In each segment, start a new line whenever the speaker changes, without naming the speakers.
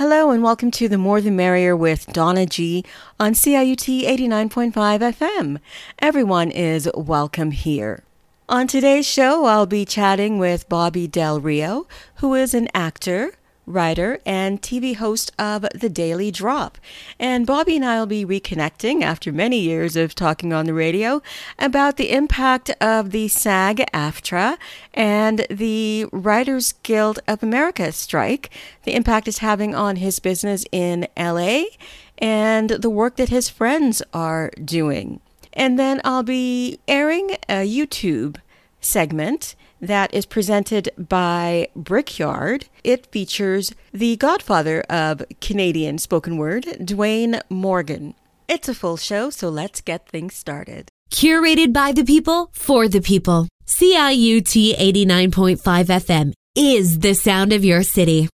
Hello and welcome to the More the Merrier with Donna G on CIUT 89.5 FM. Everyone is welcome here. On today's show, I'll be chatting with Bobby Del Rio, who is an actor, writer, and TV host of The Daily Drop. And Bobby and I will be reconnecting after many years of talking on the radio about the impact of the SAG AFTRA and the Writers Guild of America strike, the impact it's having on his business in LA, and the work that his friends are doing. And then I'll be airing a YouTube segment that is presented by Brickyard. It features the godfather of Canadian spoken word, Dwayne Morgan. It's a full show, so let's get things started.
Curated by the people, for the people. CIUT 89.5 FM is the sound of your city.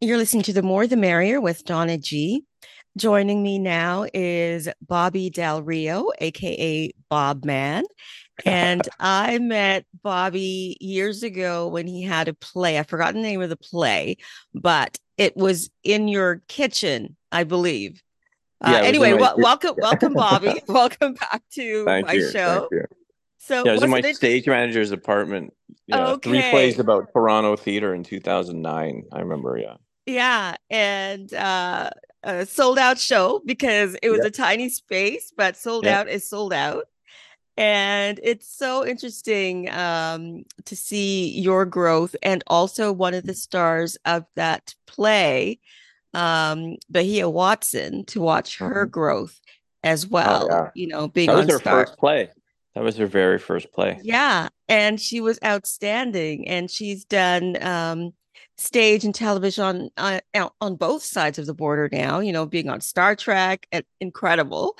You're listening to The More the Merrier with Donna G. Joining me now is Bobby Del Rio, aka Bob Man and I met Bobby years ago when he had a play. I forgot the name of the play, but it was in your kitchen, I believe. Uh, yeah, uh, anyway, welcome, welcome, Bobby. welcome back to
Thank
my
you.
show.
So yeah, it was in my it... stage manager's apartment. Yeah, okay. three plays about Toronto theater in 2009. I remember. Yeah.
Yeah, and uh, a sold out show because it was yep. a tiny space, but sold yep. out is sold out and it's so interesting um, to see your growth and also one of the stars of that play um, bahia watson to watch her mm-hmm. growth as oh, well oh, yeah. you know being
that was
her
star. first play that was her very first play
yeah and she was outstanding and she's done um, stage and television on, uh, on both sides of the border now you know being on star trek and incredible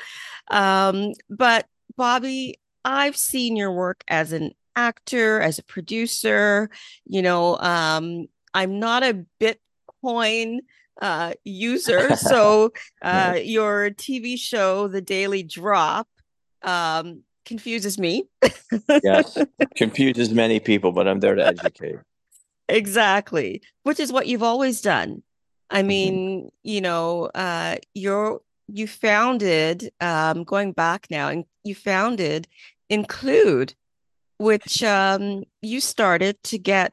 um, but bobby I've seen your work as an actor, as a producer. You know, um, I'm not a Bitcoin uh, user, so uh, your TV show, The Daily Drop, um, confuses me.
yes, confuses many people, but I'm there to educate.
Exactly, which is what you've always done. I mm-hmm. mean, mm-hmm. you know, uh, you're you founded um, going back now, and you founded include, which um, you started to get,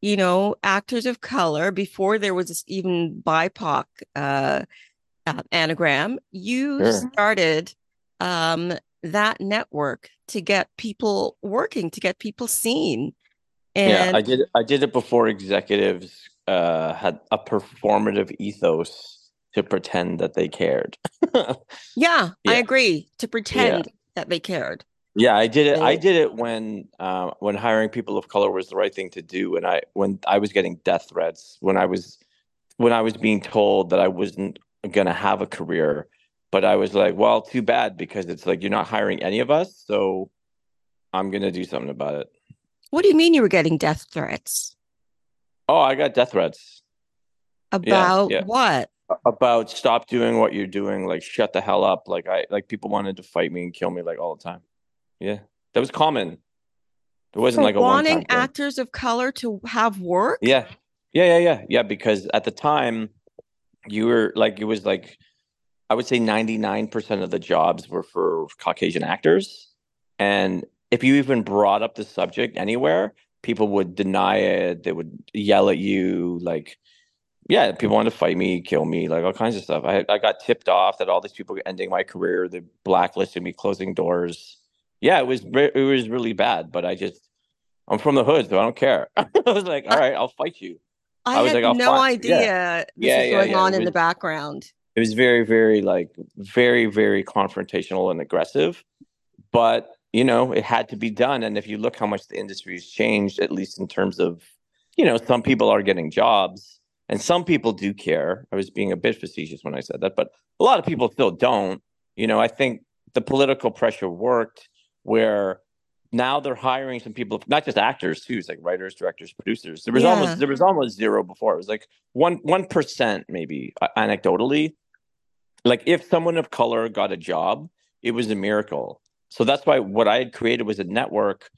you know, actors of color before there was even BIPOC uh, uh, anagram. You sure. started um, that network to get people working, to get people seen.
And yeah, I did. I did it before executives uh, had a performative ethos to pretend that they cared.
yeah, yeah, I agree. To pretend yeah. that they cared.
Yeah, I did it. I did it when uh, when hiring people of color was the right thing to do. And I when I was getting death threats, when I was when I was being told that I wasn't going to have a career, but I was like, well, too bad because it's like you're not hiring any of us, so I'm going to do something about it.
What do you mean you were getting death threats?
Oh, I got death threats.
About yeah, yeah. what?
About stop doing what you're doing, like shut the hell up. Like I like people wanted to fight me and kill me like all the time. Yeah, that was common. It wasn't For like a
wanting actors of color to have work.
Yeah, yeah, yeah, yeah, yeah. Because at the time, you were like, it was like, I would say ninety nine percent of the jobs were for Caucasian actors, and if you even brought up the subject anywhere, people would deny it. They would yell at you, like, yeah, people wanted to fight me, kill me, like all kinds of stuff. I I got tipped off that all these people were ending my career. They blacklisted me, closing doors yeah, it was it was really bad, but I just I'm from the hood, so I don't care. I was like, all right, I'll fight you.
I, I was had like, no fight. idea yeah. this yeah, was going yeah, on in the background.
It was very, very like very, very confrontational and aggressive, but you know, it had to be done. And if you look how much the industry has changed, at least in terms of, you know, some people are getting jobs and some people do care. I was being a bit facetious when I said that, but a lot of people still don't. You know, I think the political pressure worked where now they're hiring some people, not just actors too, it's like writers, directors, producers. There was yeah. almost there was almost zero before. It was like one one percent maybe uh, anecdotally. Like if someone of color got a job, it was a miracle. So that's why what I had created was a network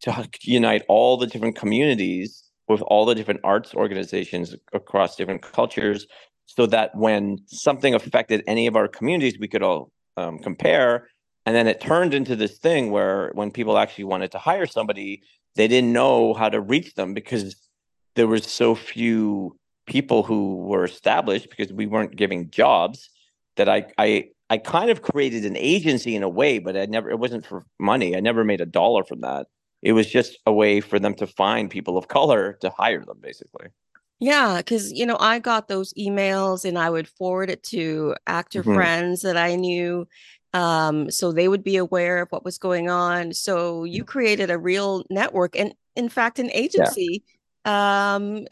to unite all the different communities with all the different arts organizations across different cultures so that when something affected any of our communities, we could all um, compare. And then it turned into this thing where when people actually wanted to hire somebody, they didn't know how to reach them because there was so few people who were established because we weren't giving jobs that I I I kind of created an agency in a way, but I never it wasn't for money. I never made a dollar from that. It was just a way for them to find people of color to hire them basically.
Yeah, because you know, I got those emails and I would forward it to actor mm-hmm. friends that I knew. Um, so they would be aware of what was going on. So you created a real network and in fact an agency, yeah. um,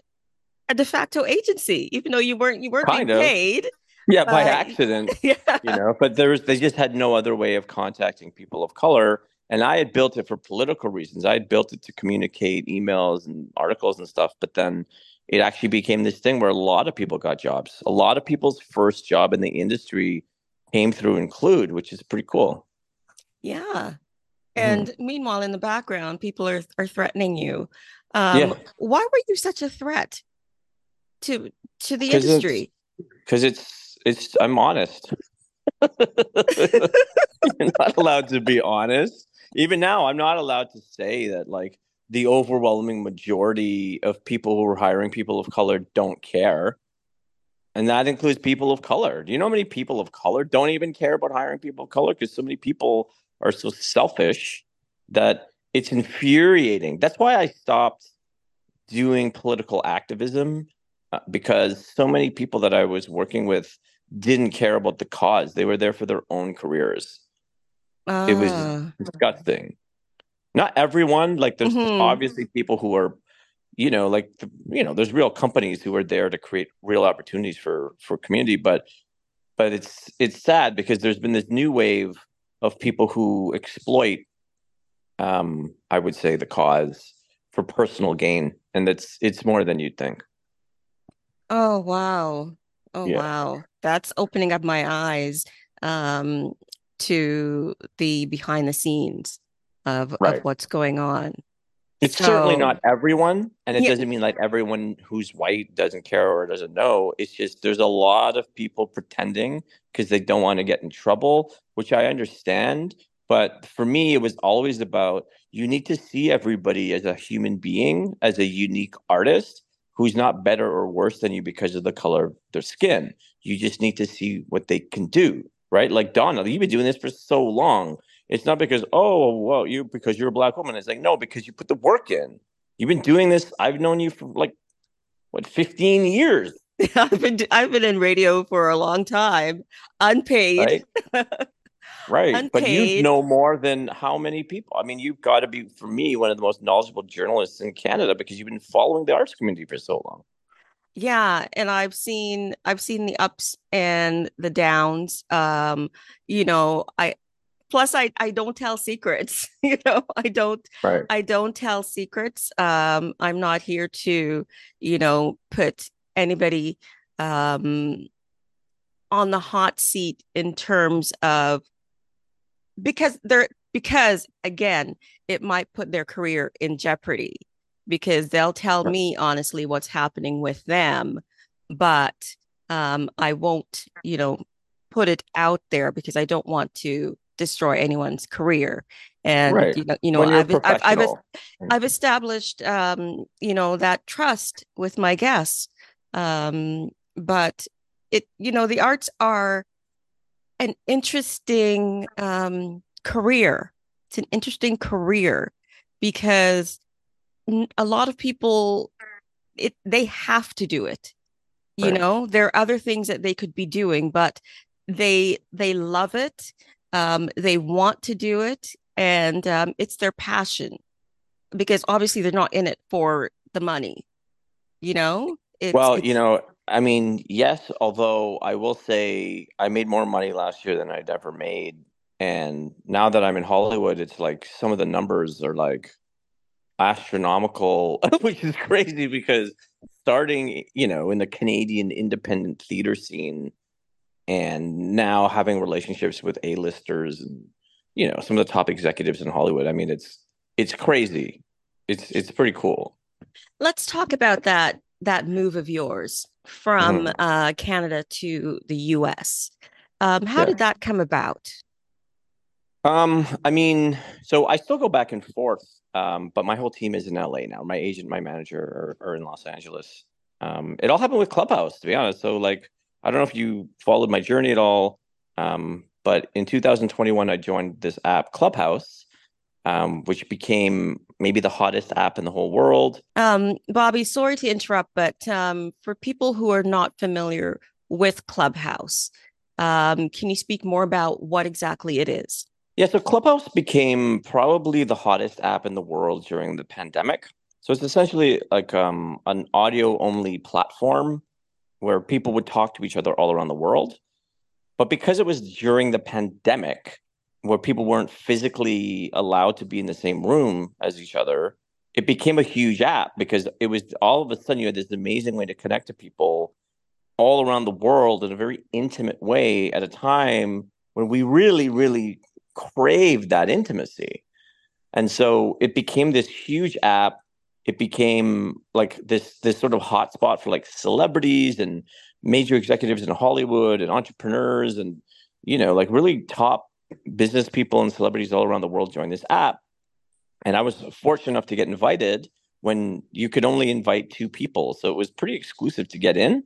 a de facto agency, even though you weren't you weren't kind being of. paid.
Yeah, by uh, accident. Yeah. You know, but there was they just had no other way of contacting people of color. And I had built it for political reasons. I had built it to communicate emails and articles and stuff. But then it actually became this thing where a lot of people got jobs. A lot of people's first job in the industry came through Include, which is pretty cool.
Yeah. Mm-hmm. And mm-hmm. meanwhile, in the background, people are are threatening you. Um, yeah. Why were you such a threat to to the industry?
Because it's, it's it's I'm honest. You're not allowed to be honest. Even now, I'm not allowed to say that like the overwhelming majority of people who are hiring people of color don't care. And that includes people of color. Do you know how many people of color don't even care about hiring people of color? Because so many people are so selfish that it's infuriating. That's why I stopped doing political activism uh, because so many people that I was working with didn't care about the cause. They were there for their own careers. Uh. It was ah. disgusting not everyone like there's mm-hmm. obviously people who are you know like the, you know there's real companies who are there to create real opportunities for for community but but it's it's sad because there's been this new wave of people who exploit um i would say the cause for personal gain and that's it's more than you'd think
oh wow oh yeah. wow that's opening up my eyes um to the behind the scenes of, right. of what's going on.
It's so, certainly not everyone, and it yeah. doesn't mean like everyone who's white doesn't care or doesn't know. It's just there's a lot of people pretending because they don't want to get in trouble, which I understand. But for me, it was always about you need to see everybody as a human being, as a unique artist who's not better or worse than you because of the color of their skin. You just need to see what they can do, right? Like Donna, you've been doing this for so long. It's not because oh well you because you're a black woman. It's like no because you put the work in. You've been doing this. I've known you for like what 15 years.
Yeah, I've been I've been in radio for a long time, unpaid.
Right. right. Unpaid. But you know more than how many people? I mean, you've got to be for me one of the most knowledgeable journalists in Canada because you've been following the arts community for so long.
Yeah, and I've seen I've seen the ups and the downs. Um, you know, I plus i i don't tell secrets you know i don't right. i don't tell secrets um i'm not here to you know put anybody um on the hot seat in terms of because they're because again it might put their career in jeopardy because they'll tell right. me honestly what's happening with them but um i won't you know put it out there because i don't want to destroy anyone's career and right. you know, you know I've, I've, I've. I've, established um, you know that trust with my guests um, but it you know the arts are an interesting um, career it's an interesting career because a lot of people it they have to do it you right. know there are other things that they could be doing but they they love it um, they want to do it and um, it's their passion because obviously they're not in it for the money you know?
It's, well it's... you know i mean yes although i will say i made more money last year than i'd ever made and now that i'm in hollywood it's like some of the numbers are like astronomical which is crazy because starting you know in the canadian independent theater scene and now having relationships with A-listers and you know some of the top executives in Hollywood. I mean, it's it's crazy. It's it's pretty cool.
Let's talk about that that move of yours from mm-hmm. uh, Canada to the US. Um, how yeah. did that come about?
Um, I mean, so I still go back and forth, um, but my whole team is in LA now. My agent, my manager are, are in Los Angeles. Um, it all happened with Clubhouse, to be honest. So, like, I don't know if you followed my journey at all, um, but in 2021, I joined this app, Clubhouse, um, which became maybe the hottest app in the whole world.
Um, Bobby, sorry to interrupt, but um, for people who are not familiar with Clubhouse, um, can you speak more about what exactly it is?
Yeah, so Clubhouse became probably the hottest app in the world during the pandemic. So it's essentially like um, an audio only platform where people would talk to each other all around the world. But because it was during the pandemic, where people weren't physically allowed to be in the same room as each other, it became a huge app because it was all of a sudden you had this amazing way to connect to people all around the world in a very intimate way at a time when we really, really craved that intimacy. And so it became this huge app. It became like this this sort of hotspot for like celebrities and major executives in Hollywood and entrepreneurs and you know like really top business people and celebrities all around the world joined this app. And I was fortunate enough to get invited when you could only invite two people. So it was pretty exclusive to get in.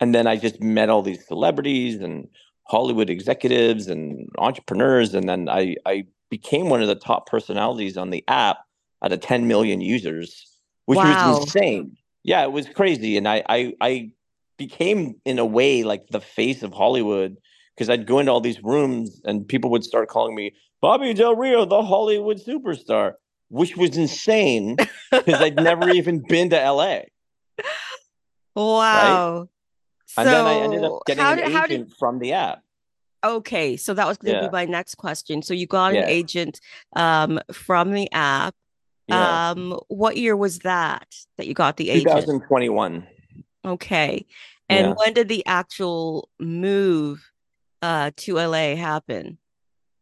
And then I just met all these celebrities and Hollywood executives and entrepreneurs. And then I, I became one of the top personalities on the app out of 10 million users, which wow. was insane. Yeah, it was crazy. And I, I, I became, in a way, like the face of Hollywood because I'd go into all these rooms and people would start calling me Bobby Del Rio, the Hollywood superstar, which was insane because I'd never even been to LA.
Wow. Right?
So and then I ended up getting an did, agent did... from the app.
Okay, so that was going to yeah. be my next question. So you got yeah. an agent um, from the app. Yeah. Um, what year was that that you got the agent?
2021.
Okay. And when did the actual move uh, to LA happen?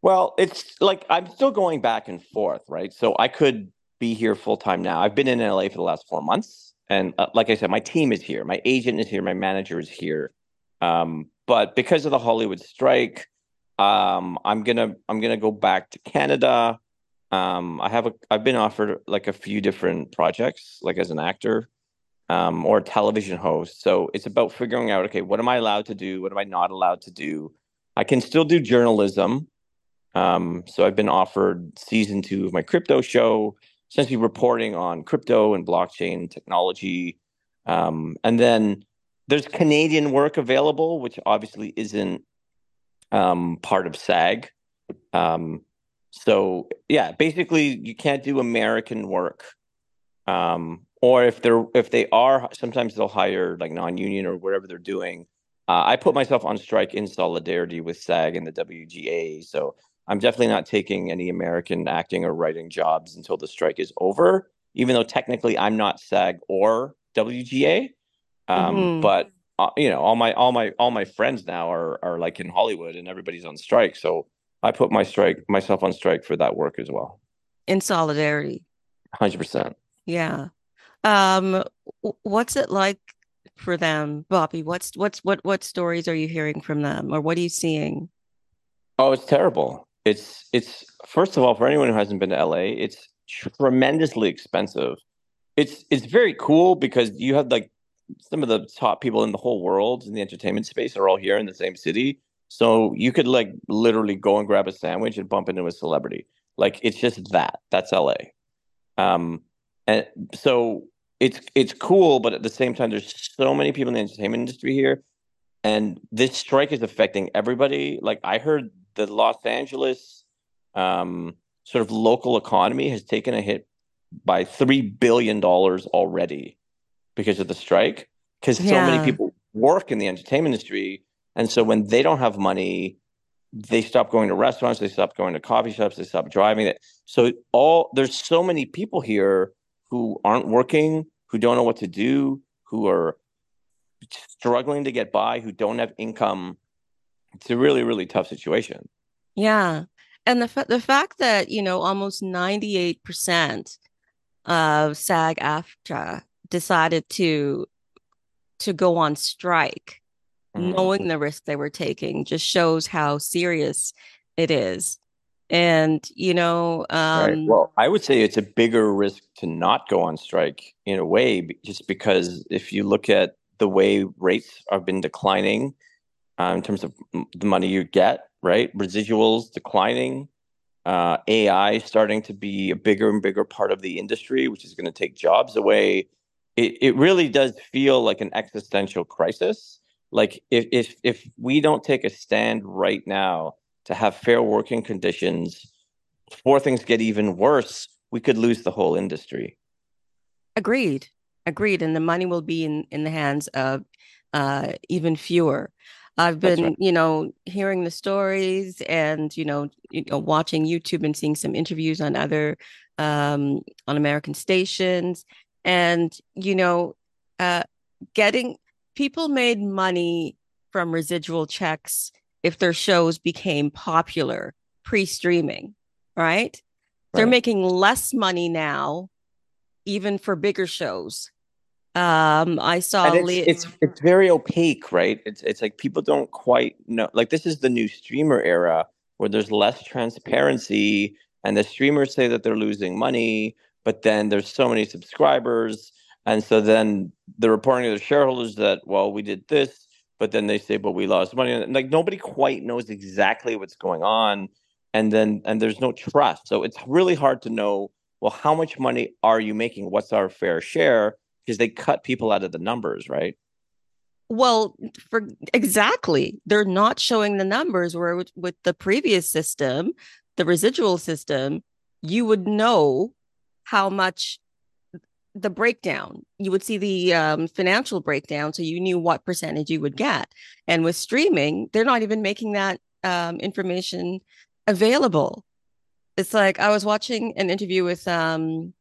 Well, it's like I'm still going back and forth, right? So I could be here full time now. I've been in LA for the last four months, and uh, like I said, my team is here, my agent is here, my manager is here. Um, but because of the Hollywood strike, um, I'm gonna I'm gonna go back to Canada. Um, I have a I've been offered like a few different projects, like as an actor um, or a television host. So it's about figuring out, okay, what am I allowed to do? What am I not allowed to do? I can still do journalism. Um, so I've been offered season two of my crypto show, essentially reporting on crypto and blockchain technology. Um, and then there's Canadian work available, which obviously isn't um, part of SAG. Um, so yeah, basically you can't do American work. Um, or if they're if they are, sometimes they'll hire like non-union or whatever they're doing uh, I put myself on strike in solidarity with SAG and the WGA. So I'm definitely not taking any American acting or writing jobs until the strike is over, even though technically I'm not SAG or WGA. Um, mm-hmm. But uh, you know, all my all my all my friends now are are like in Hollywood, and everybody's on strike. So I put my strike myself on strike for that work as well.
In solidarity.
Hundred percent.
Yeah. Um, what's it like for them, Bobby? What's what's what what stories are you hearing from them, or what are you seeing?
Oh, it's terrible. It's it's first of all for anyone who hasn't been to LA, it's tremendously expensive. It's it's very cool because you have like some of the top people in the whole world in the entertainment space are all here in the same city. So you could like literally go and grab a sandwich and bump into a celebrity. Like it's just that. That's LA. Um, and so it's it's cool, but at the same time, there's so many people in the entertainment industry here, and this strike is affecting everybody. Like I heard, the Los Angeles um, sort of local economy has taken a hit by three billion dollars already because of the strike. Because so many people work in the entertainment industry, and so when they don't have money, they stop going to restaurants, they stop going to coffee shops, they stop driving. It so all there's so many people here who aren't working who don't know what to do, who are struggling to get by, who don't have income. It's a really, really tough situation.
Yeah. And the, fa- the fact that, you know, almost 98% of SAG AFTRA decided to to go on strike, mm. knowing the risk they were taking, just shows how serious it is. And, you know, um,
right. well, I would say it's a bigger risk to not go on strike in a way, just because if you look at the way rates have been declining uh, in terms of the money you get, right? Residuals declining, uh, AI starting to be a bigger and bigger part of the industry, which is going to take jobs away. It, it really does feel like an existential crisis. Like if, if if we don't take a stand right now to have fair working conditions before things get even worse, we could lose the whole industry.
Agreed. Agreed. And the money will be in, in the hands of uh, even fewer. I've been, right. you know, hearing the stories and, you know, you know, watching YouTube and seeing some interviews on other um, on American stations. And, you know, uh, getting people made money from residual checks if their shows became popular pre-streaming, right? right? They're making less money now, even for bigger shows. Um, I saw
it's, Le- it's, it's very opaque, right? It's it's like people don't quite know. Like this is the new streamer era where there's less transparency, and the streamers say that they're losing money, but then there's so many subscribers, and so then they're reporting to the shareholders that well we did this, but then they say but we lost money, and like nobody quite knows exactly what's going on, and then and there's no trust, so it's really hard to know. Well, how much money are you making? What's our fair share? because they cut people out of the numbers, right?
Well, for exactly, they're not showing the numbers. Where with, with the previous system, the residual system, you would know how much the breakdown. You would see the um, financial breakdown, so you knew what percentage you would get. And with streaming, they're not even making that um, information available. It's like I was watching an interview with um,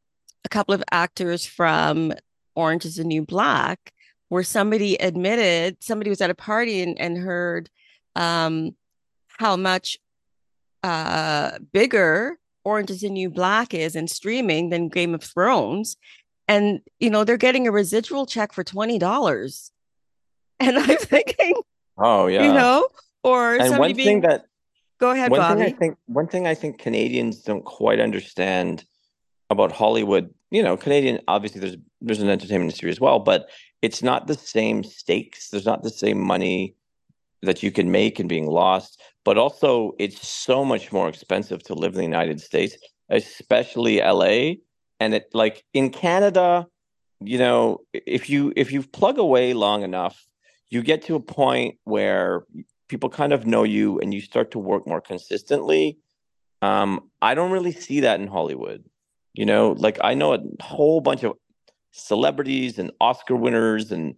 a couple of actors from Orange is the New Black, where somebody admitted somebody was at a party and, and heard um, how much uh, bigger Orange is the New Black is in streaming than Game of Thrones. And, you know, they're getting a residual check for $20. And I'm thinking,
oh, yeah.
You know, or
and one being, thing that,
go ahead,
one
Bobby.
Thing I think, one thing I think Canadians don't quite understand about Hollywood, you know, Canadian obviously there's there's an entertainment industry as well, but it's not the same stakes. There's not the same money that you can make and being lost, but also it's so much more expensive to live in the United States, especially LA. And it like in Canada, you know, if you if you plug away long enough, you get to a point where people kind of know you and you start to work more consistently. Um, I don't really see that in Hollywood. You know, like I know a whole bunch of celebrities and Oscar winners and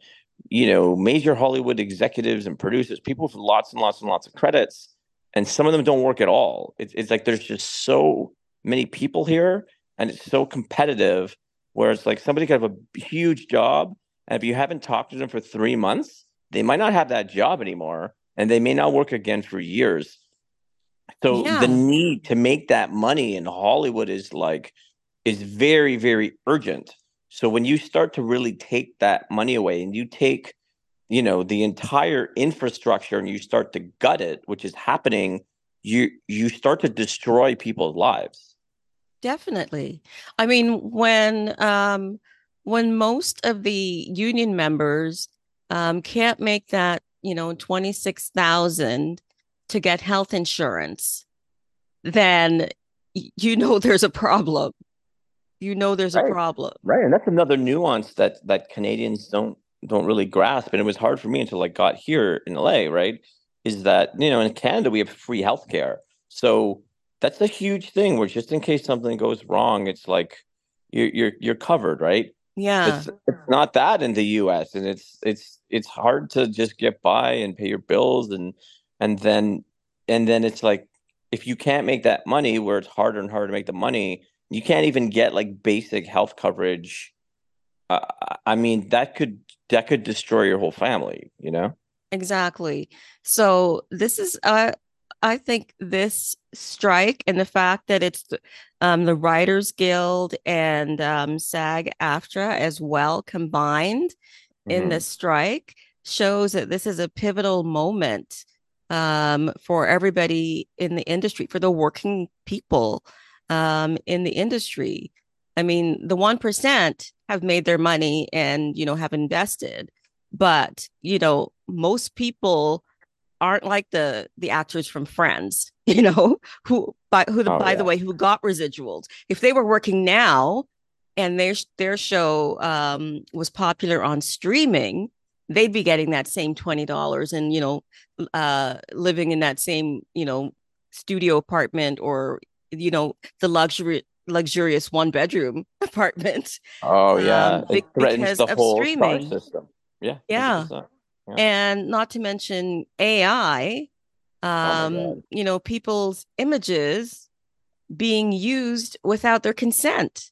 you know major Hollywood executives and producers, people with lots and lots and lots of credits, and some of them don't work at all. It's, it's like there's just so many people here, and it's so competitive. Where it's like somebody could have a huge job, and if you haven't talked to them for three months, they might not have that job anymore, and they may not work again for years. So yeah. the need to make that money in Hollywood is like is very, very urgent. So when you start to really take that money away and you take, you know, the entire infrastructure and you start to gut it, which is happening, you you start to destroy people's lives.
Definitely. I mean, when um when most of the union members um can't make that, you know, 26,000 to get health insurance, then you know there's a problem you know there's
right.
a problem
right and that's another nuance that that canadians don't don't really grasp and it was hard for me until i got here in la right is that you know in canada we have free healthcare so that's a huge thing where just in case something goes wrong it's like you're you're, you're covered right?
Yeah.
it's, it's not that in the us and it's it's it's hard to just get by and pay your bills and and then and then it's like if you can't make that money where it's harder and harder to make the money you can't even get like basic health coverage. Uh, i mean that could that could destroy your whole family you know?
Exactly. So this is uh i think this strike and the fact that it's um, the writers guild and um, sag aftra as well combined in the strike shows that this is a pivotal moment um, for everybody in the industry, for the working people um, in the industry. I mean, the 1% have made their money and, you know, have invested. But, you know, most people aren't like the the actors from Friends, you know, who by who oh, by yeah. the way, who got residuals. If they were working now and their their show um, was popular on streaming, they'd be getting that same twenty dollars and you know, uh, living in that same you know studio apartment or you know the luxury luxurious one bedroom apartment.
Oh yeah, um, the whole streaming. system. Yeah,
yeah, yeah, and not to mention AI. Oh um, oh you know, people's images being used without their consent.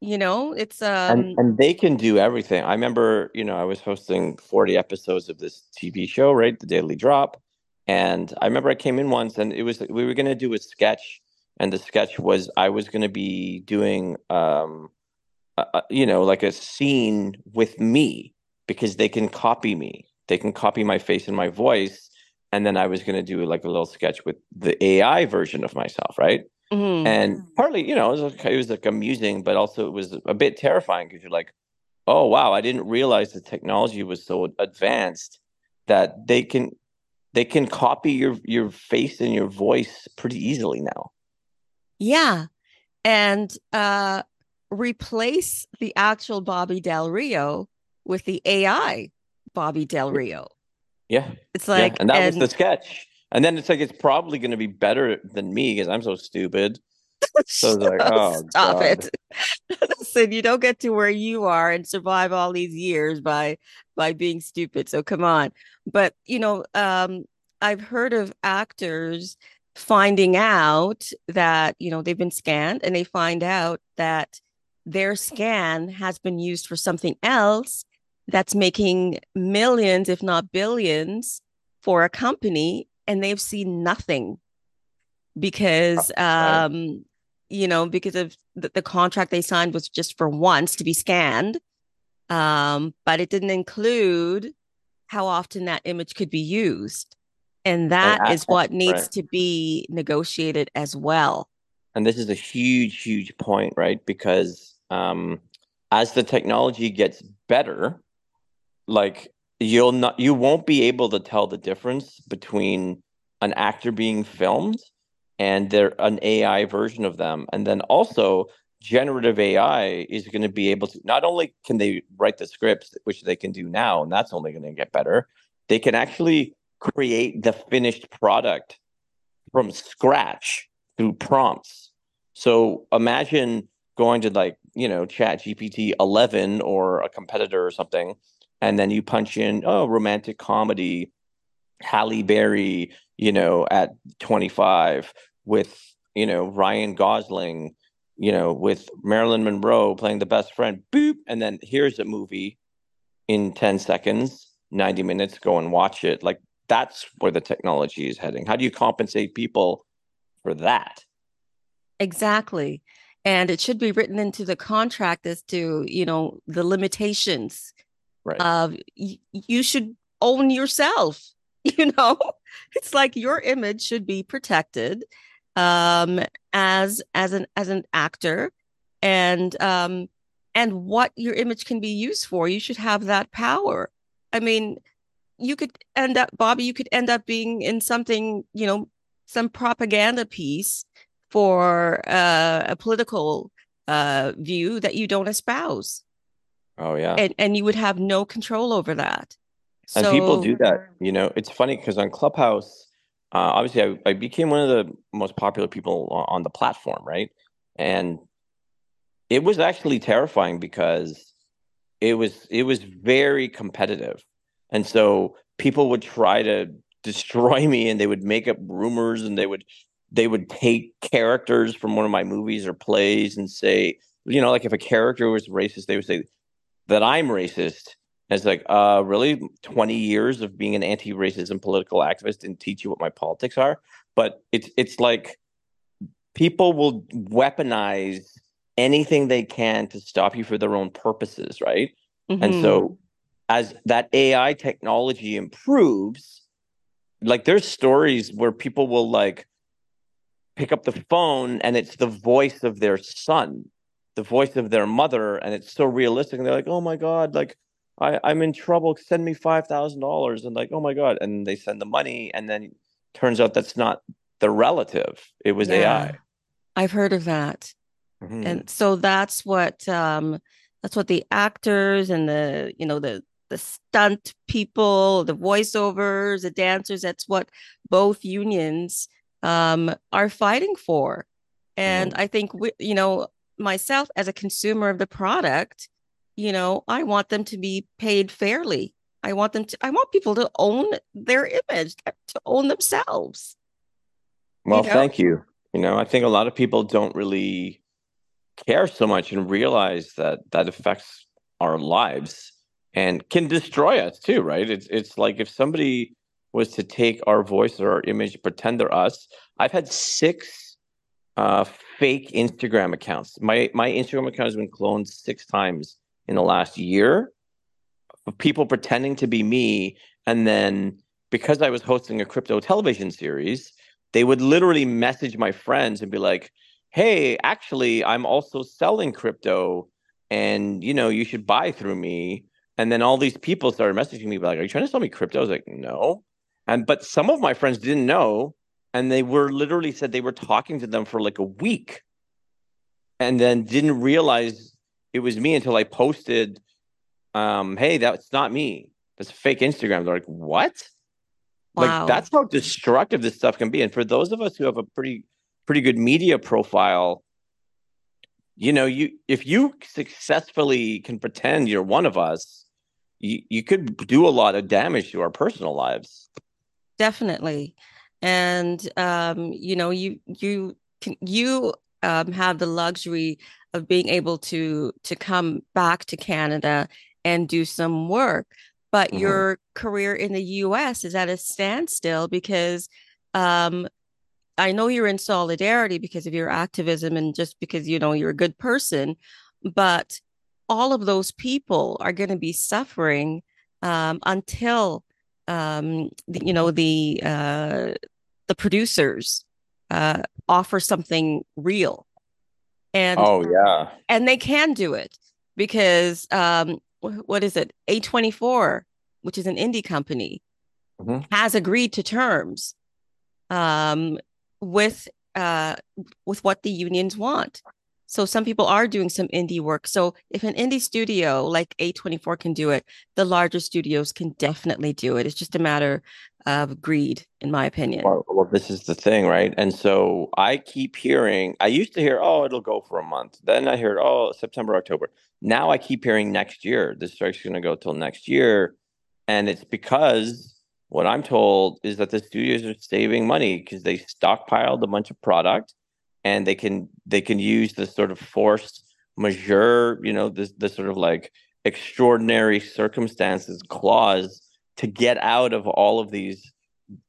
You know, it's um,
and, and they can do everything. I remember, you know, I was hosting forty episodes of this TV show, right, the Daily Drop, and I remember I came in once, and it was we were going to do a sketch and the sketch was I was going to be doing, um, you know, like a scene with me because they can copy me. They can copy my face and my voice, and then I was going to do like a little sketch with the AI version of myself, right? Mm-hmm. And partly, you know, it was, like, it was like amusing, but also it was a bit terrifying because you're like, oh wow, I didn't realize the technology was so advanced that they can they can copy your your face and your voice pretty easily now.
Yeah. And uh, replace the actual Bobby Del Rio with the AI Bobby Del Rio.
Yeah.
It's like,
yeah. and that and, was the sketch. And then it's like, it's probably going to be better than me because I'm so stupid. So it's like, oh, stop God. it.
Listen, you don't get to where you are and survive all these years by by being stupid. So come on. But you know, um, I've heard of actors finding out that you know they've been scanned and they find out that their scan has been used for something else that's making millions if not billions for a company and they've seen nothing because um you know because of the, the contract they signed was just for once to be scanned um but it didn't include how often that image could be used and that and is what needs right. to be negotiated as well.
And this is a huge, huge point, right? Because um, as the technology gets better, like you'll not, you won't be able to tell the difference between an actor being filmed and they're an AI version of them. And then also, generative AI is going to be able to not only can they write the scripts, which they can do now, and that's only going to get better, they can actually create the finished product from scratch through prompts. So imagine going to like, you know, chat GPT 11 or a competitor or something, and then you punch in, oh, romantic comedy, Halle Berry, you know, at 25 with, you know, Ryan Gosling, you know, with Marilyn Monroe playing the best friend, boop. And then here's a movie in 10 seconds, 90 minutes, go and watch it. Like that's where the technology is heading. How do you compensate people for that?
Exactly. And it should be written into the contract as to, you know, the limitations right. of y- you should own yourself. You know, it's like your image should be protected um, as as an as an actor, and um, and what your image can be used for. You should have that power. I mean, you could end up, Bobby, you could end up being in something, you know, some propaganda piece for uh, a political uh, view that you don't espouse.
Oh yeah,
and and you would have no control over that.
And so, people do that. You know, it's funny because on Clubhouse, uh, obviously, I, I became one of the most popular people on the platform, right? And it was actually terrifying because it was it was very competitive and so people would try to destroy me and they would make up rumors and they would they would take characters from one of my movies or plays and say, you know, like if a character was racist, they would say that I'm racist. And it's like, uh, really? 20 years of being an anti-racism political activist didn't teach you what my politics are. But it's it's like people will weaponize anything they can to stop you for their own purposes, right? Mm-hmm. And so as that AI technology improves, like there's stories where people will like pick up the phone and it's the voice of their son, the voice of their mother, and it's so realistic. And they're like, oh my God, like I, I'm in trouble. Send me five thousand dollars. And like, oh my God. And they send the money, and then turns out that's not the relative. It was yeah, AI.
I've heard of that. Mm-hmm. And so that's what um that's what the actors and the you know the the stunt people, the voiceovers, the dancers, that's what both unions um, are fighting for. And mm-hmm. I think, we, you know, myself as a consumer of the product, you know, I want them to be paid fairly. I want them to, I want people to own their image, to own themselves.
Well, you know? thank you. You know, I think a lot of people don't really care so much and realize that that affects our lives and can destroy us too, right? It's it's like if somebody was to take our voice or our image, pretend they're us. I've had six uh, fake Instagram accounts. My my Instagram account has been cloned six times in the last year of people pretending to be me, and then because I was hosting a crypto television series, they would literally message my friends and be like, "Hey, actually, I'm also selling crypto, and you know, you should buy through me." And then all these people started messaging me like, "Are you trying to sell me crypto?" I was like, "No." And but some of my friends didn't know, and they were literally said they were talking to them for like a week, and then didn't realize it was me until I posted, um, "Hey, that's not me. That's a fake Instagram." They're like, "What?" Wow. Like that's how destructive this stuff can be. And for those of us who have a pretty pretty good media profile, you know, you if you successfully can pretend you're one of us, you, you could do a lot of damage to our personal lives
definitely and um, you know you you can you um, have the luxury of being able to to come back to canada and do some work but mm-hmm. your career in the us is at a standstill because um, i know you're in solidarity because of your activism and just because you know you're a good person but all of those people are going to be suffering um, until um, you know the uh, the producers uh, offer something real. And
oh yeah.
and they can do it because um, what is it? A24 which is an indie company mm-hmm. has agreed to terms um, with uh, with what the unions want so some people are doing some indie work. So if an indie studio like A24 can do it, the larger studios can definitely do it. It's just a matter of greed, in my opinion.
Well, well, this is the thing, right? And so I keep hearing, I used to hear, oh, it'll go for a month. Then I heard, oh, September, October. Now I keep hearing next year. This strike's going to go till next year. And it's because what I'm told is that the studios are saving money because they stockpiled a bunch of product and they can they can use the sort of force majeure, you know, this this sort of like extraordinary circumstances clause to get out of all of these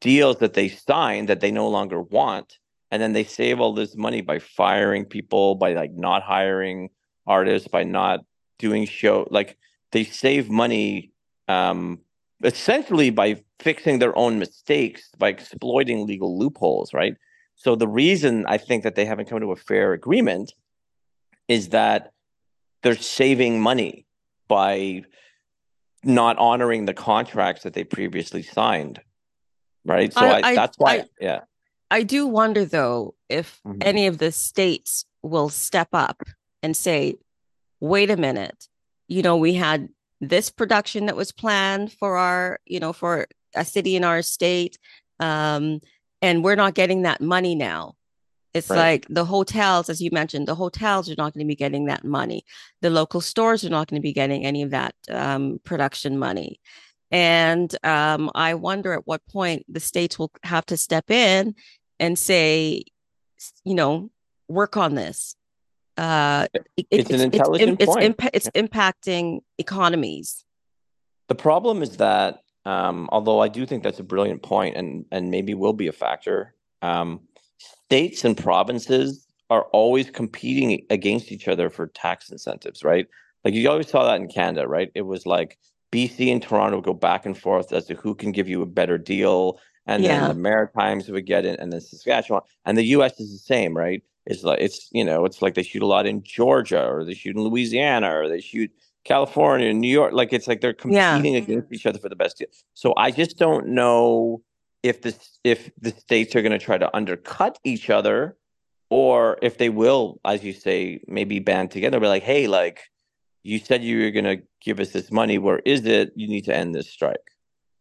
deals that they signed that they no longer want. And then they save all this money by firing people by like not hiring artists by not doing show like they save money um essentially by fixing their own mistakes by exploiting legal loopholes right so the reason I think that they haven't come to a fair agreement is that they're saving money by not honoring the contracts that they previously signed. Right. So I, I, that's why, I, yeah.
I do wonder though if mm-hmm. any of the states will step up and say, wait a minute, you know, we had this production that was planned for our, you know, for a city in our state. Um, and we're not getting that money now. It's right. like the hotels, as you mentioned, the hotels are not going to be getting that money. The local stores are not going to be getting any of that um, production money. And um, I wonder at what point the states will have to step in and say, you know, work on this. Uh,
it, it's, an intelligent
it's,
point.
It's, it's impacting economies.
The problem is that um, although I do think that's a brilliant point and, and maybe will be a factor. Um, states and provinces are always competing against each other for tax incentives, right? Like you always saw that in Canada, right? It was like BC and Toronto would go back and forth as to who can give you a better deal. And
Yeah.
then the Maritimes would get it, and then Saskatchewan. And the US is the same, right? It's like it's you know, it's like they shoot a lot in Georgia or they shoot in Louisiana or they shoot California, New York. Like it's like they're
Yeah.
competing against each other for the best deal. So I just don't know if this if the states are going to try to undercut each other or if they will, as you say, maybe band together. Be like, hey, like you said you were going to give us this money. Where is it? You need to end this strike.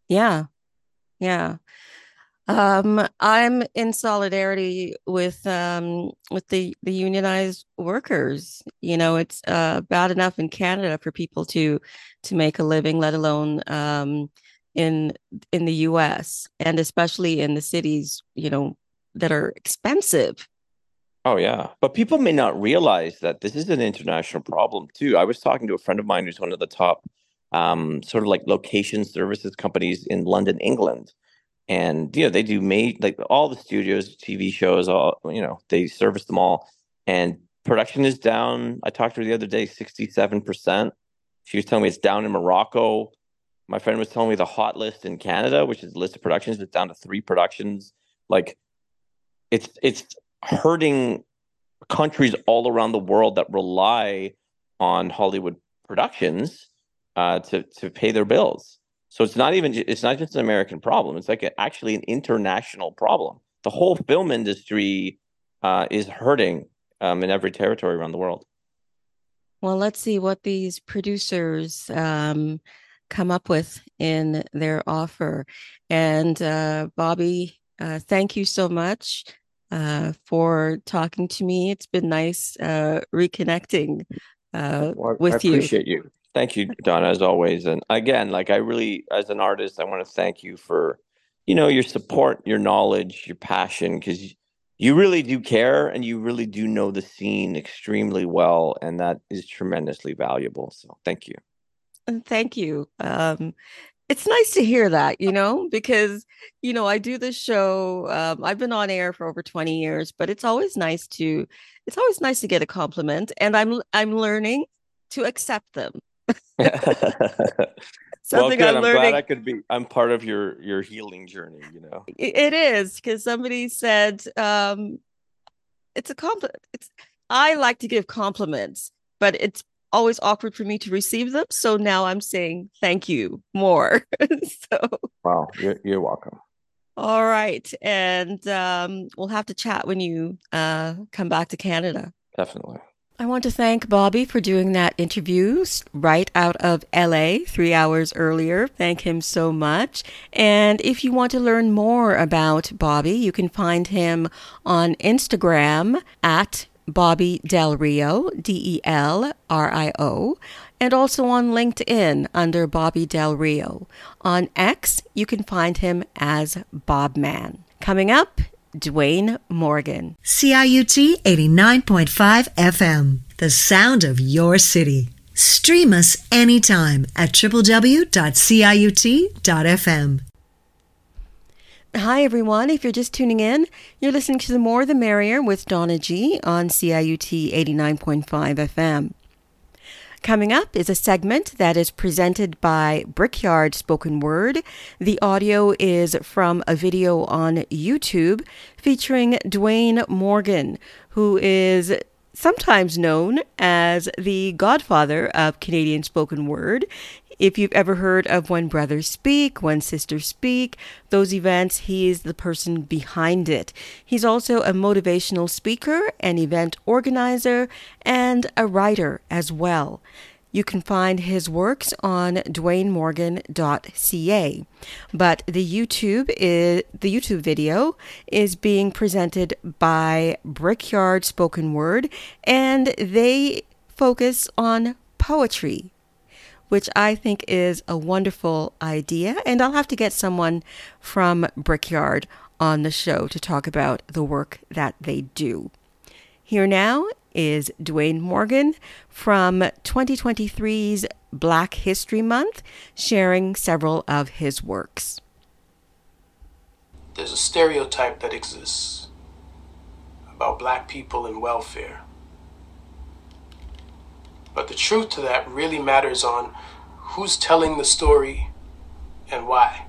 Yeah. Yeah. Um, I'm in solidarity with um with the the unionized workers. You know, it's uh bad enough in Canada for people to to make a living, let alone um in in the US and especially in the cities, you know, that are expensive.
Oh yeah, but people may not realize that this is an international problem too. I was talking to a friend of mine who's one of the top, um, sort of like location services companies in London, England, and you know they do made like all the studios, TV shows, all you know they service them all, and production is down. I talked to her the other day, sixty-seven percent. She was telling me it's down in Morocco. My friend was telling me the hot list in Canada, which is the list of productions, is down to three productions. Like it's it's hurting countries all around the world that rely on Hollywood productions uh, to to pay their bills. So it's not even it's not just an American problem. It's like a, actually an international problem. The whole film industry uh, is hurting um, in every territory around the world.
Well, let's see what these producers um, come up with in their offer. And uh, Bobby, uh, thank you so much uh, for talking to me. It's been nice uh, reconnecting uh,
Well, I
with you.
appreciate you. Thank you, Donna, as always. And again, like I really, as an artist, I want to thank you for, you know, your support, your knowledge, your passion, because you really do care and you really do know the scene extremely well, and that is tremendously valuable. So thank you.
Thank you. Um, it's nice to hear that, you know, because, you know, I do this show. Um, I've been on air for over 20 years, but it's always nice to, it's always nice to get a compliment, and I'm I'm learning to accept them.
well,
Something
good.
I'm
I'm
learning.
glad I could be. I'm part of your your healing journey. You know.
It is because somebody said um, it's a compliment. It's I like to give compliments, but it's always awkward for me to receive them. So now I'm saying thank you more. so
Wow. You're you're welcome.
all right, and um, we'll have to chat when you uh, come back to Canada.
Definitely.
I want to thank Bobby for doing that interview right out of LA three hours earlier. Thank him so much. And if you want to learn more about Bobby, you can find him on Instagram at Bobby Del Rio, D E L R I O, and also on LinkedIn under Bobby Del Rio. On X, you can find him as Bobman. Coming up, Dwayne Morgan.
CIUT 89.5 FM, the sound of your city. Stream us anytime at www.ciut.fm.
Hi, everyone. If you're just tuning in, you're listening to The More the Merrier with Donna G on CIUT 89.5 FM. Coming up is a segment that is presented by Brickyard Spoken Word. The audio is from a video on YouTube featuring Dwayne Morgan, who is sometimes known as the godfather of Canadian spoken word. If you've ever heard of When Brothers Speak, When Sisters Speak, those events, he is the person behind it. He's also a motivational speaker, an event organizer, and a writer as well. You can find his works on dwaynemorgan.ca. But the YouTube is the YouTube video is being presented by Brickyard Spoken Word and they focus on poetry which I think is a wonderful idea. And I'll have to get someone from Brickyard on the show to talk about the work that they do. Here now is Dwayne Morgan from 2023's Black History Month, sharing several of his works.
There's a stereotype that exists about black people and welfare. But the truth to that really matters on who's telling the story and why.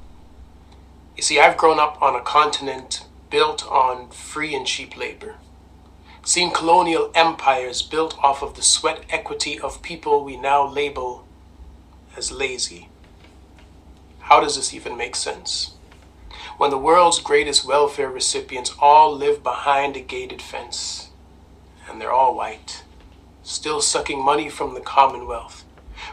You see, I've grown up on a continent built on free and cheap labor, seen colonial empires built off of the sweat equity of people we now label as lazy. How does this even make sense? When the world's greatest welfare recipients all live behind a gated fence, and they're all white, still sucking money from the Commonwealth,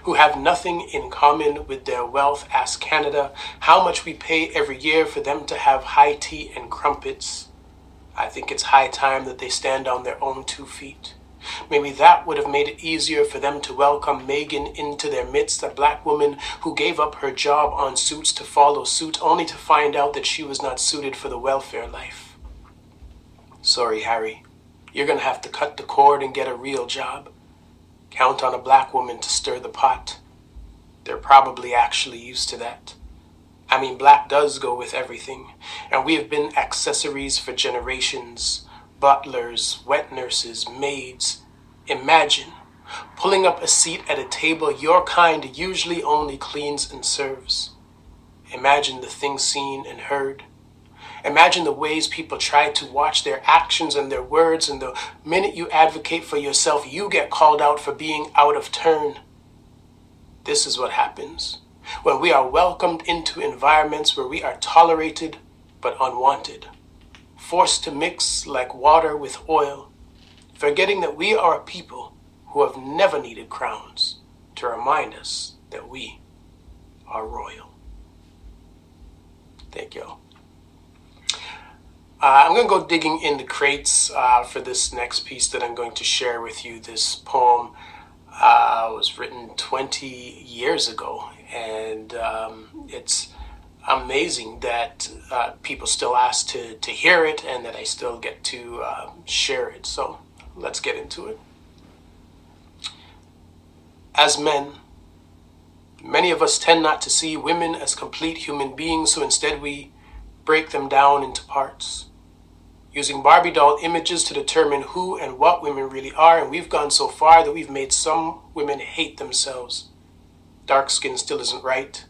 who have nothing in common with their wealth, ask Canada how much we pay every year for them to have high tea and crumpets. I think it's high time that they stand on their own two feet. Maybe that would have made it easier for them to welcome Meghan into their midst, a black woman who gave up her job on suits to follow suit only to find out that she was not suited for the welfare life. Sorry, Harry. You're gonna have to cut the cord and get a real job. Count on a black woman to stir the pot. They're probably actually used to that. I mean, black does go with everything, and we have been accessories for generations butlers, wet nurses, maids. Imagine pulling up a seat at a table your kind usually only cleans and serves. Imagine the things seen and heard. Imagine the ways people try to watch their actions and their words, and the minute you advocate for yourself, you get called out for being out of turn. This is what happens when we are welcomed into environments where we are tolerated but unwanted, forced to mix like water with oil, forgetting that we are a people who have never needed crowns to remind us that we are royal. Thank you. Uh, I'm going to go digging in the crates uh, for this next piece that I'm going to share with you. This poem uh, was written 20 years ago, and um, it's amazing that uh, people still ask to, to hear it and that I still get to uh, share it. So let's get into it. As men, many of us tend not to see women as complete human beings, so instead we break them down into parts, using Barbie doll images to determine who and what women really are. And we've gone so far that we've made some women hate themselves. Dark skin still isn't right.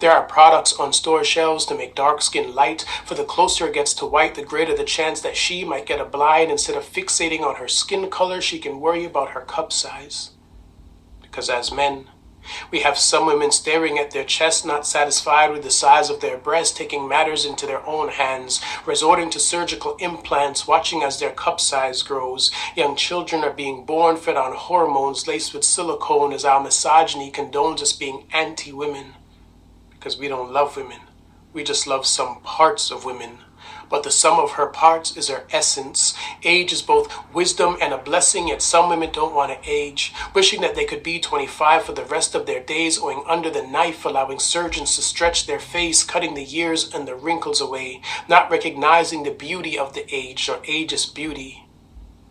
There are products on store shelves to make dark skin light, for the closer it gets to white, the greater the chance that she might get a blind. Instead of fixating on her skin color, she can worry about her cup size. Because as men, we have some women staring at their chest, not satisfied with the size of their breast, taking matters into their own hands, resorting to surgical implants, watching as their cup size grows. Young children are being born fed on hormones laced with silicone as our misogyny condones us being anti women. Because we don't love women, we just love some parts of women but the sum of her parts is her essence. Age is both wisdom and a blessing, yet some women don't want to age, wishing that they could be 25 for the rest of their days, going under the knife, allowing surgeons to stretch their face, cutting the years and the wrinkles away, not recognizing the beauty of the age or age's beauty,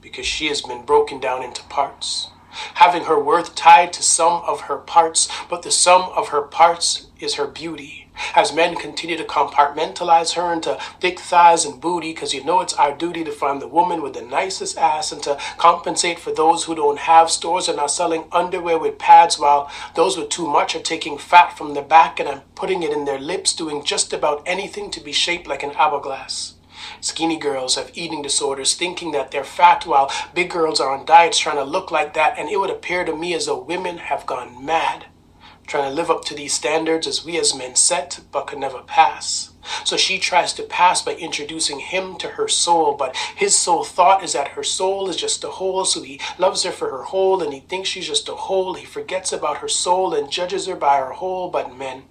because she has been broken down into parts having her worth tied to some of her parts, but the sum of her parts is her beauty as men continue to compartmentalize her into thick thighs and booty, because you know it's our duty to find the woman with the nicest ass and to compensate for those who don't have stores and are selling underwear with pads, while those with too much are taking fat from the back and are putting it in their lips, doing just about anything to be shaped like an hourglass. Skinny girls have eating disorders, thinking that they're fat, while big girls are on diets trying to look like that, and it would appear to me as though women have gone mad trying to live up to these standards as we as men set but could never pass. So she tries to pass by introducing him to her soul, but his sole thought is that her soul is just a hole, so he loves her for her hole and he thinks she's just a hole. He forgets about her soul and judges her by her hole, but men,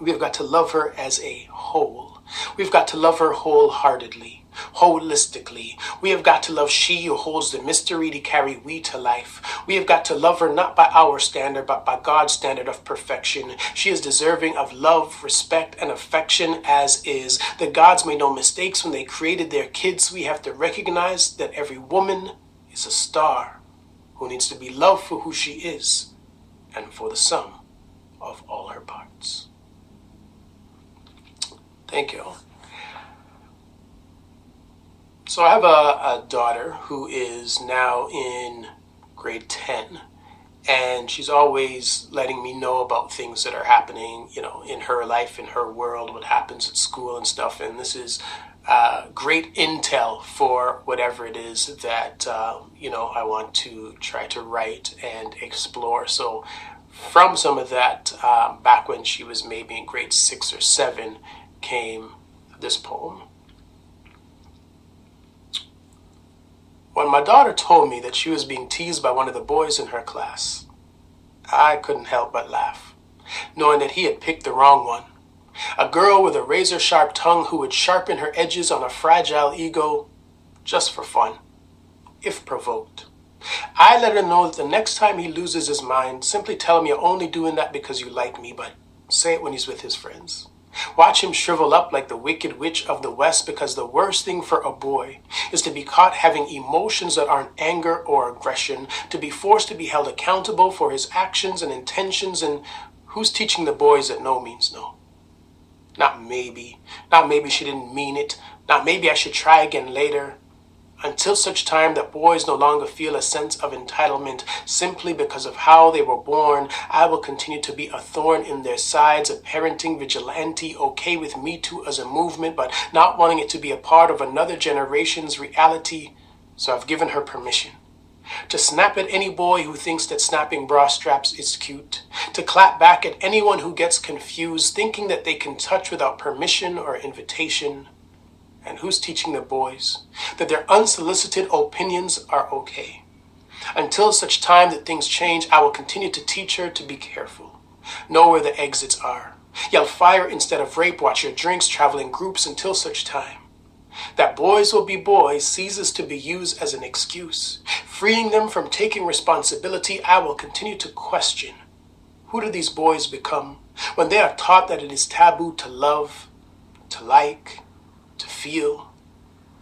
we've got to love her as a whole. We've got to love her wholeheartedly holistically. We have got to love she who holds the mystery to carry we to life. We have got to love her not by our standard, but by God's standard of perfection. She is deserving of love, respect, and affection as is. The gods made no mistakes when they created their kids. We have to recognize that every woman is a star who needs to be loved for who she is and for the sum of all her parts. Thank you. So I have a, a daughter who is now in grade 10. and she's always letting me know about things that are happening, you know, in her life, in her world, what happens at school and stuff. And this is uh, great intel for whatever it is that uh, you know I want to try to write and explore. So, from some of that, um, back when she was maybe in grade six or seven, came this poem. When my daughter told me that she was being teased by one of the boys in her class, I couldn't help but laugh, knowing that he had picked the wrong one. A girl with a razor sharp tongue who would sharpen her edges on a fragile ego just for fun, if provoked. I let her know that the next time he loses his mind, simply tell him you're only doing that because you like me, but say it when he's with his friends. Watch him shrivel up like the wicked witch of the West because the worst thing for a boy is to be caught having emotions that aren't anger or aggression, to be forced to be held accountable for his actions and intentions, and who's teaching the boys that no means no? Not maybe. Not maybe she didn't mean it. Not maybe I should try again later. Until such time that boys no longer feel a sense of entitlement simply because of how they were born, I will continue to be a thorn in their sides, a parenting vigilante, okay with Me Too as a movement, but not wanting it to be a part of another generation's reality. So I've given her permission to snap at any boy who thinks that snapping bra straps is cute, to clap back at anyone who gets confused, thinking that they can touch without permission or invitation. And who's teaching the boys that their unsolicited opinions are okay? Until such time that things change, I will continue to teach her to be careful, know where the exits are, yell fire instead of rape, watch your drinks, travel in groups until such time that boys will be boys ceases to be used as an excuse. Freeing them from taking responsibility, I will continue to question who do these boys become when they are taught that it is taboo to love, to like, to feel?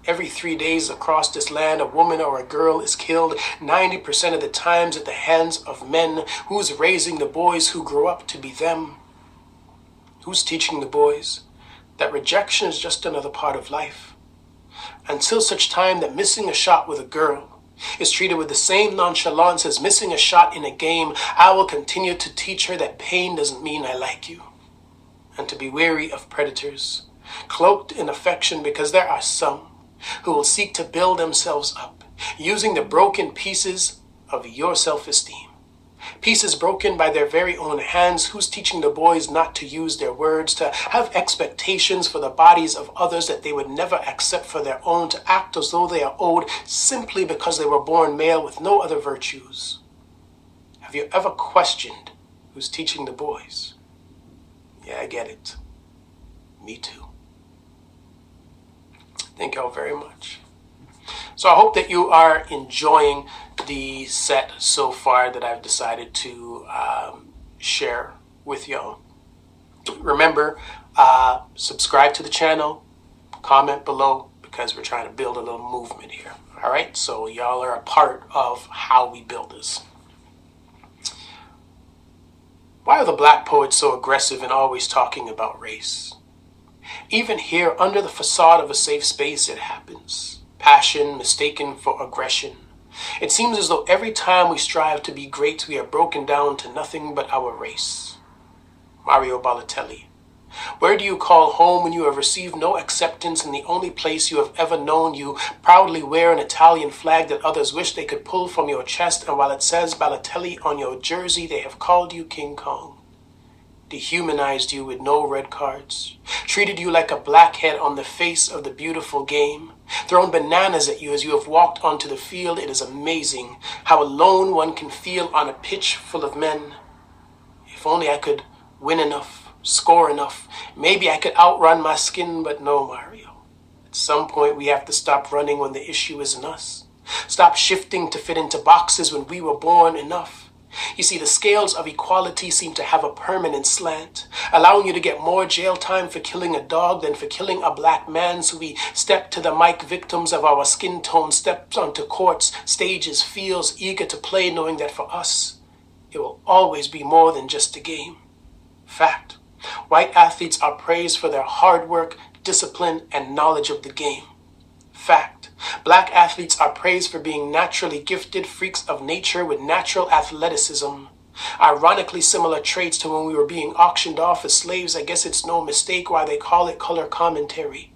Every three days across this land, a woman or a girl is killed 90% of the times at the hands of men. Who's raising the boys who grow up to be them? Who's teaching the boys that rejection is just another part of life? until such time that missing a shot with a girl is treated with the same nonchalance as missing a shot in a game, I will continue to teach her that pain doesn't mean I like you, and to be wary of predators, cloaked in affection because there are some who will seek to build themselves up using the broken pieces of your self esteem pieces broken by their very own hands, who's teaching the boys not to use their words, to have expectations for the bodies of others that they would never accept for their own, to act as though they are owed simply because they were born male with no other virtues. Have you ever questioned who's teaching the boys? Yeah, I get it. Me too. Thank y'all very much. So I hope that you are enjoying the set so far that I've decided to um, share with y'all. Remember, uh, subscribe to the channel, comment below because we're trying to build a little movement here. All right, so y'all are a part of how we build this. Why are the black poets so aggressive and always talking about race? Even here, under the facade of a safe space, it happens. Passion mistaken for aggression, it seems as though every time we strive to be great, we are broken down to nothing but our race. Mario Balotelli. Where do you call home when you have received no acceptance in the only place you have ever known? You proudly wear an Italian flag that others wish they could pull from your chest, and while it says Balotelli on your jersey, they have called you King Kong dehumanized you with no red cards, treated you like a blackhead on the face of the beautiful game, thrown bananas at you as you have walked onto the field. It is amazing how alone one can feel on a pitch full of men. If only I could win enough, score enough, maybe I could outrun my skin, but no, Mario. At some point, we have to stop running when the issue isn't us. Stop shifting to fit into boxes when we were born enough. You see, the scales of equality seem to have a permanent slant, allowing you to get more jail time for killing a dog than for killing a black man. So we step to the mic victims of our skin tone, steps onto courts, stages, fields, eager to play, knowing that for us, it will always be more than just a game. Fact. White athletes are praised for their hard work, discipline, and knowledge of the game. Fact. Black athletes are praised for being naturally gifted freaks of nature with natural athleticism. Ironically similar traits to when we were being auctioned off as slaves, I guess it's no mistake why they call it color commentary.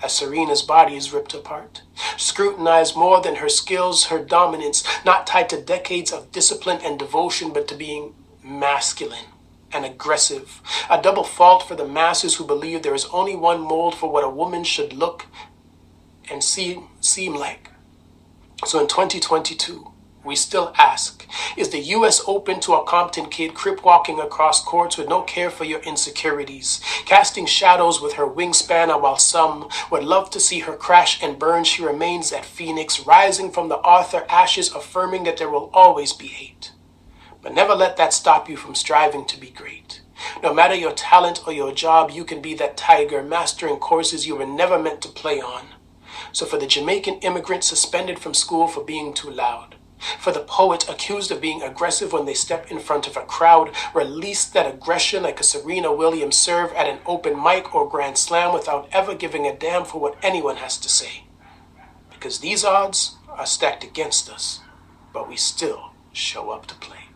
As Serena's body is ripped apart, scrutinized more than her skills, her dominance, not tied to decades of discipline and devotion, but to being masculine and aggressive. A double fault for the masses who believe there is only one mold for what a woman should look and seem, seem like. So in 2022, we still ask Is the U.S. open to a Compton kid crip walking across courts with no care for your insecurities, casting shadows with her wingspan? And while some would love to see her crash and burn, she remains at Phoenix, rising from the Arthur ashes, affirming that there will always be hate. But never let that stop you from striving to be great. No matter your talent or your job, you can be that tiger, mastering courses you were never meant to play on. So, for the Jamaican immigrant suspended from school for being too loud, for the poet accused of being aggressive when they step in front of a crowd, release that aggression like a Serena Williams serve at an open mic or grand slam without ever giving a damn for what anyone has to say. Because these odds are stacked against us, but we still show up to play.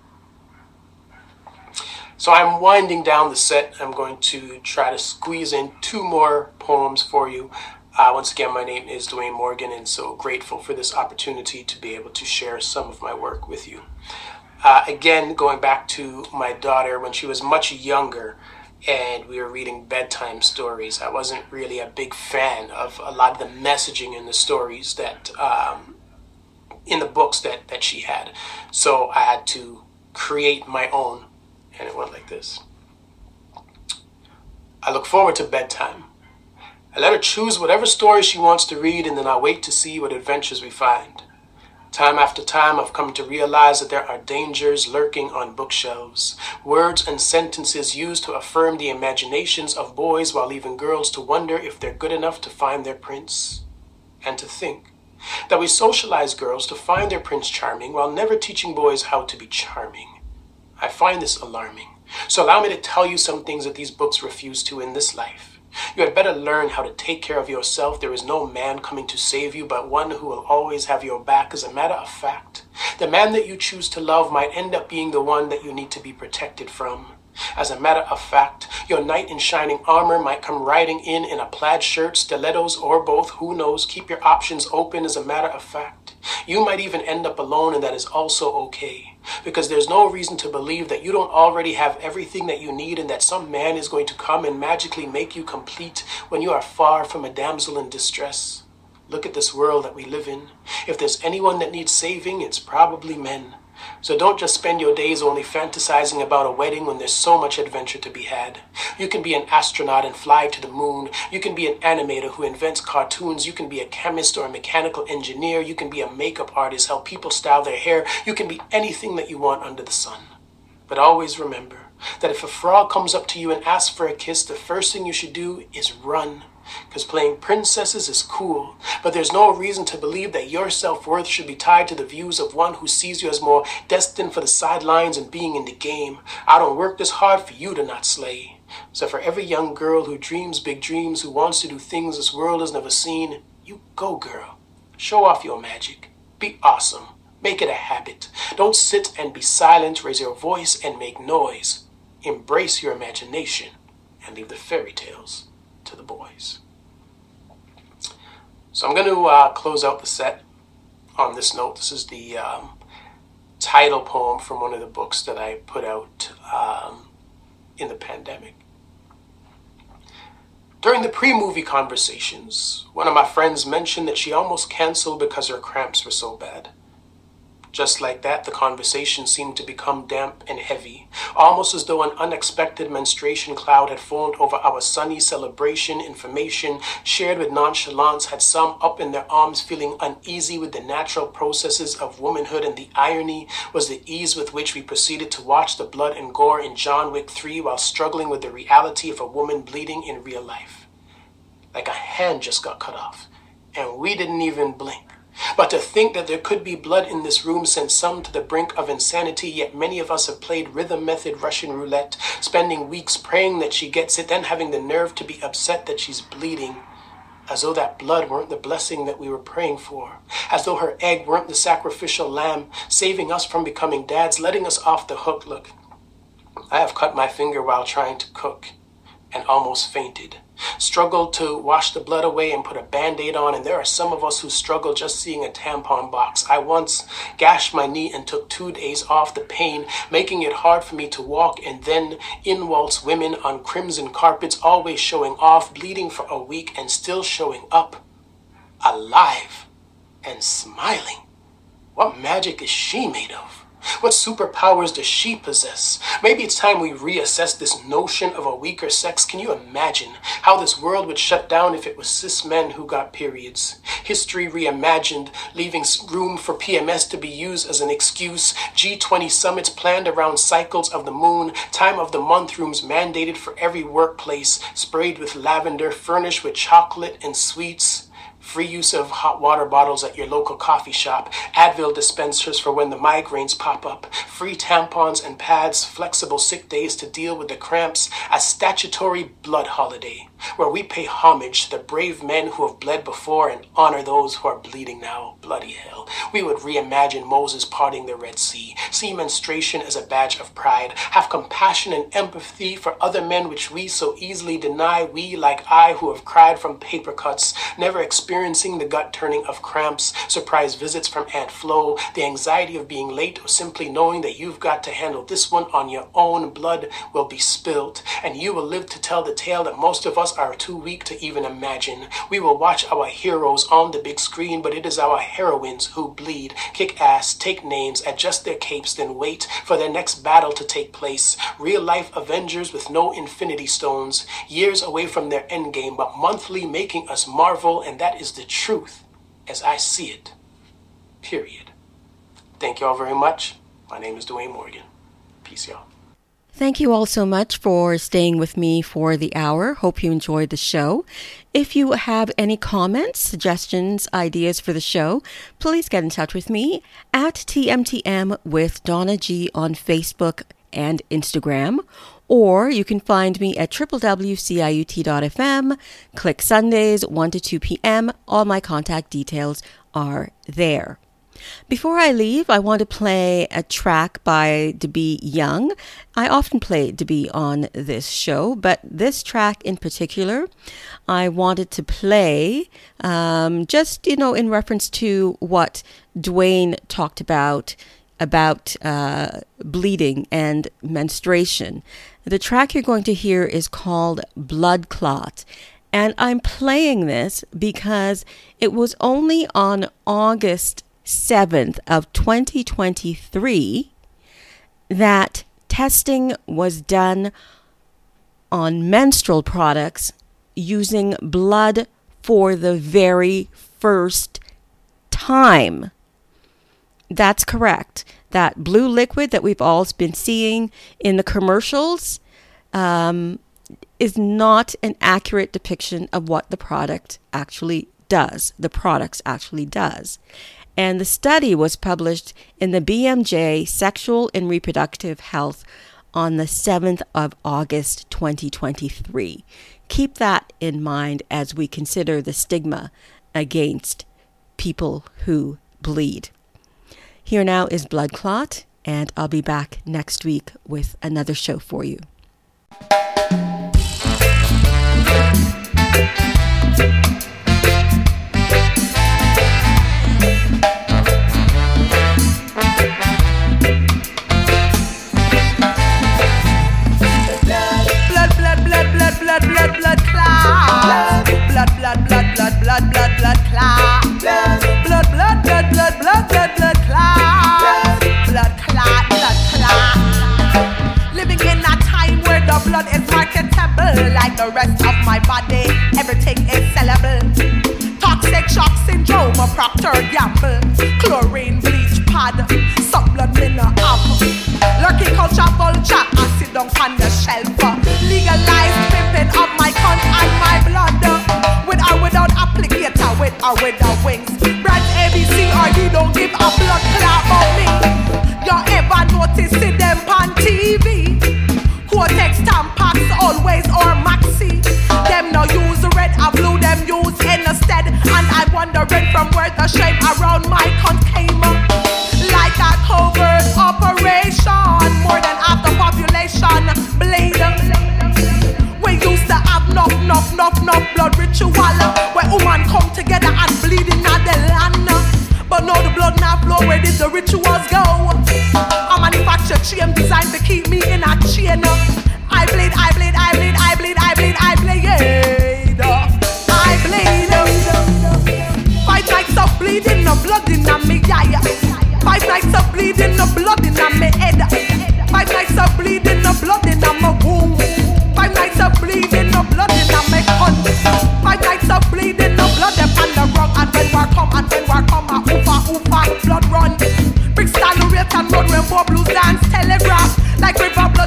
So I'm winding down the set. I'm going to try to squeeze in two more poems for you. Uh, once again, my name is Dwayne Morgan, and so grateful for this opportunity to be able to share some of my work with you. Uh, again, going back to my daughter when she was much younger, and we were reading bedtime stories. I wasn't really a big fan of a lot of the messaging in the stories that um, in the books that that she had. So I had to create my own, and it went like this. I look forward to bedtime I let her choose whatever story she wants to read, and then I wait to see what adventures we find. Time after time, I've come to realize that there are dangers lurking on bookshelves, words and sentences used to affirm the imaginations of boys while leaving girls to wonder if they're good enough to find their prince. And to think that we socialize girls to find their prince charming while never teaching boys how to be charming. I find this alarming. So allow me to tell you some things that these books refuse to in this life. You had better learn how to take care of yourself. There is no man coming to save you, but one who will always have your back. As a matter of fact, the man that you choose to love might end up being the one that you need to be protected from. As a matter of fact, your knight in shining armor might come riding in in a plaid shirt, stilettos, or both. Who knows? Keep your options open as a matter of fact. You might even end up alone, and that is also okay. Because there's no reason to believe that you don't already have everything that you need and that some man is going to come and magically make you complete when you are far from a damsel in distress. Look at this world that we live in. If there's anyone that needs saving, it's probably men. So don't just spend your days only fantasizing about a wedding when there's so much adventure to be had. You can be an astronaut and fly to the moon. You can be an animator who invents cartoons. You can be a chemist or a mechanical engineer. You can be a makeup artist, help people style their hair. You can be anything that you want under the sun. But always remember that if a frog comes up to you and asks for a kiss, the first thing you should do is run because playing princesses is cool, but there's no reason to believe that your self worth should be tied to the views of one who sees you as more destined for the sidelines and being in the game. I don't work this hard for you to not slay. So, for every young girl who dreams big dreams, who wants to do things this world has never seen, you go, girl. Show off your magic. Be awesome. Make it a habit. Don't sit and be silent. Raise your voice and make noise. Embrace your imagination and leave the fairy tales to the boys. So I'm going to uh, close out the set on this note. This is the um, title poem from one of the books that I put out um, in the pandemic. During the pre movie conversations, one of my friends mentioned that she almost canceled because her cramps were so bad. Just like that, the conversation seemed to become damp and heavy, almost as though an unexpected menstruation cloud had formed over our sunny celebration. Information shared with nonchalance had some up in their arms feeling uneasy with the natural processes of womanhood, and the irony was the ease with which we proceeded to watch the blood and gore in John Wick 3 while struggling with the reality of a woman bleeding in real life. Like a hand just got cut off, and we didn't even blink. But to think that there could be blood in this room sent some to the brink of insanity, yet many of us have played rhythm method Russian roulette, spending weeks praying that she gets it, then having the nerve to be upset that she's bleeding. as though that blood weren't the blessing that we were praying for, as though her egg weren't the sacrificial lamb, saving us from becoming dads, letting us off the hook. Look, I have cut my finger while trying to cook and almost fainted. Struggled to wash the blood away and put a band aid on, and there are some of us who struggle just seeing a tampon box. I once gashed my knee and took two days off the pain, making it hard for me to walk, and then in waltz women on crimson carpets, always showing off, bleeding for a week and still showing up, alive and smiling. What magic is she made of? What superpowers does she possess? Maybe it's time we reassess this notion of a weaker sex. Can you imagine how this world would shut down if it was cis men who got periods? History reimagined, leaving room for PMS to be used as an excuse. G20 summits planned around cycles of the moon. Time of the month rooms mandated for every workplace, sprayed with lavender, furnished with chocolate and sweets free use of hot water bottles at your local coffee shop, Advil dispensers for when the migraines pop up, free tampons and pads, flexible sick days to deal with the cramps, a statutory blood holiday where we pay homage to the brave men who have bled before and honor those who are bleeding now. Bloody hell. We would reimagine Moses parting the Red Sea, see menstruation as a badge of pride, have compassion and empathy for other men which we so easily deny. We, like I, who have cried from paper cuts, never experiencing the gut turning of cramps, surprise visits from Aunt Flo, the anxiety of being late, or simply knowing that you've got to handle this one on your own. Blood will be spilled, and you will live to tell the tale that most of us are too weak to even imagine. We will watch our heroes on the big screen, but it is our heroines who bleed, kick ass, take names, adjust their capes, then wait for their next battle to take place. Real life Avengers with no infinity stones, years away from their endgame, but monthly making us marvel, and that is the truth as I see it. Period. Thank you all very much. My name is Dwayne Morgan. Peace, y'all.
Thank you all so much for staying with me for the hour. Hope you enjoyed the show. If you have any comments, suggestions, ideas for the show, please get in touch with me at TMTM with Donna G on Facebook and Instagram. Or you can find me at www.ciut.fm. Click Sundays, 1 to 2 p.m. All my contact details are there. Before I leave, I want to play a track by DeBee Young. I often play DeBee on this show, but this track in particular, I wanted to play um, just, you know, in reference to what Dwayne talked about about uh, bleeding and menstruation. The track you're going to hear is called Bloodclaat. And I'm playing this because it was only on August 7th of 2023 that testing was done on menstrual products using blood for the very first time. That's correct. That blue liquid that we've all been seeing in the commercials um, is not an accurate depiction of what the product actually does. The products actually does and the study was published in the BMJ Sexual and Reproductive Health on the 7th of August 2023. Keep that in mind as we consider the stigma against people who bleed. Here now is Bloodclaat, and I'll be back next week with another show for you.
Marketable, like the rest of my body, everything is sellable. Toxic shock syndrome, a Procter Gamble, chlorine bleach pad, some blood me no have. Lurking culture vulture, I sit down on the shelf. Legalized pimping of my cunt and my blood. With or without applicator, with or without wings. Brands ABC or you don't give a blood clot about me. You ever notice see them on TV? Kotex Tampax always or maxi. Them no use red or blue, them use instead. And I wondering from where the shape around my cunt came up. Like a covert operation, more than half the population bleed. We used to have knock, knock, knock, knock blood ritual where women come together and bleed in the land. But now the blood now flow, where did the rituals go? I manufacture chain designed to keep me in a chain. I bleed, I bleed, I bleeding, no blood in my head. Five nights of bleeding, no blood in my womb. Five nights of bleeding, no blood in my cunt. Five nights of bleeding, no blood them on the rug. And when we come, and when we come, a oofa oofa blood run. Brixton, Railton, Road, Rainbow, Blues, Dance, Telegraph, like River.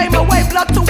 same away blood to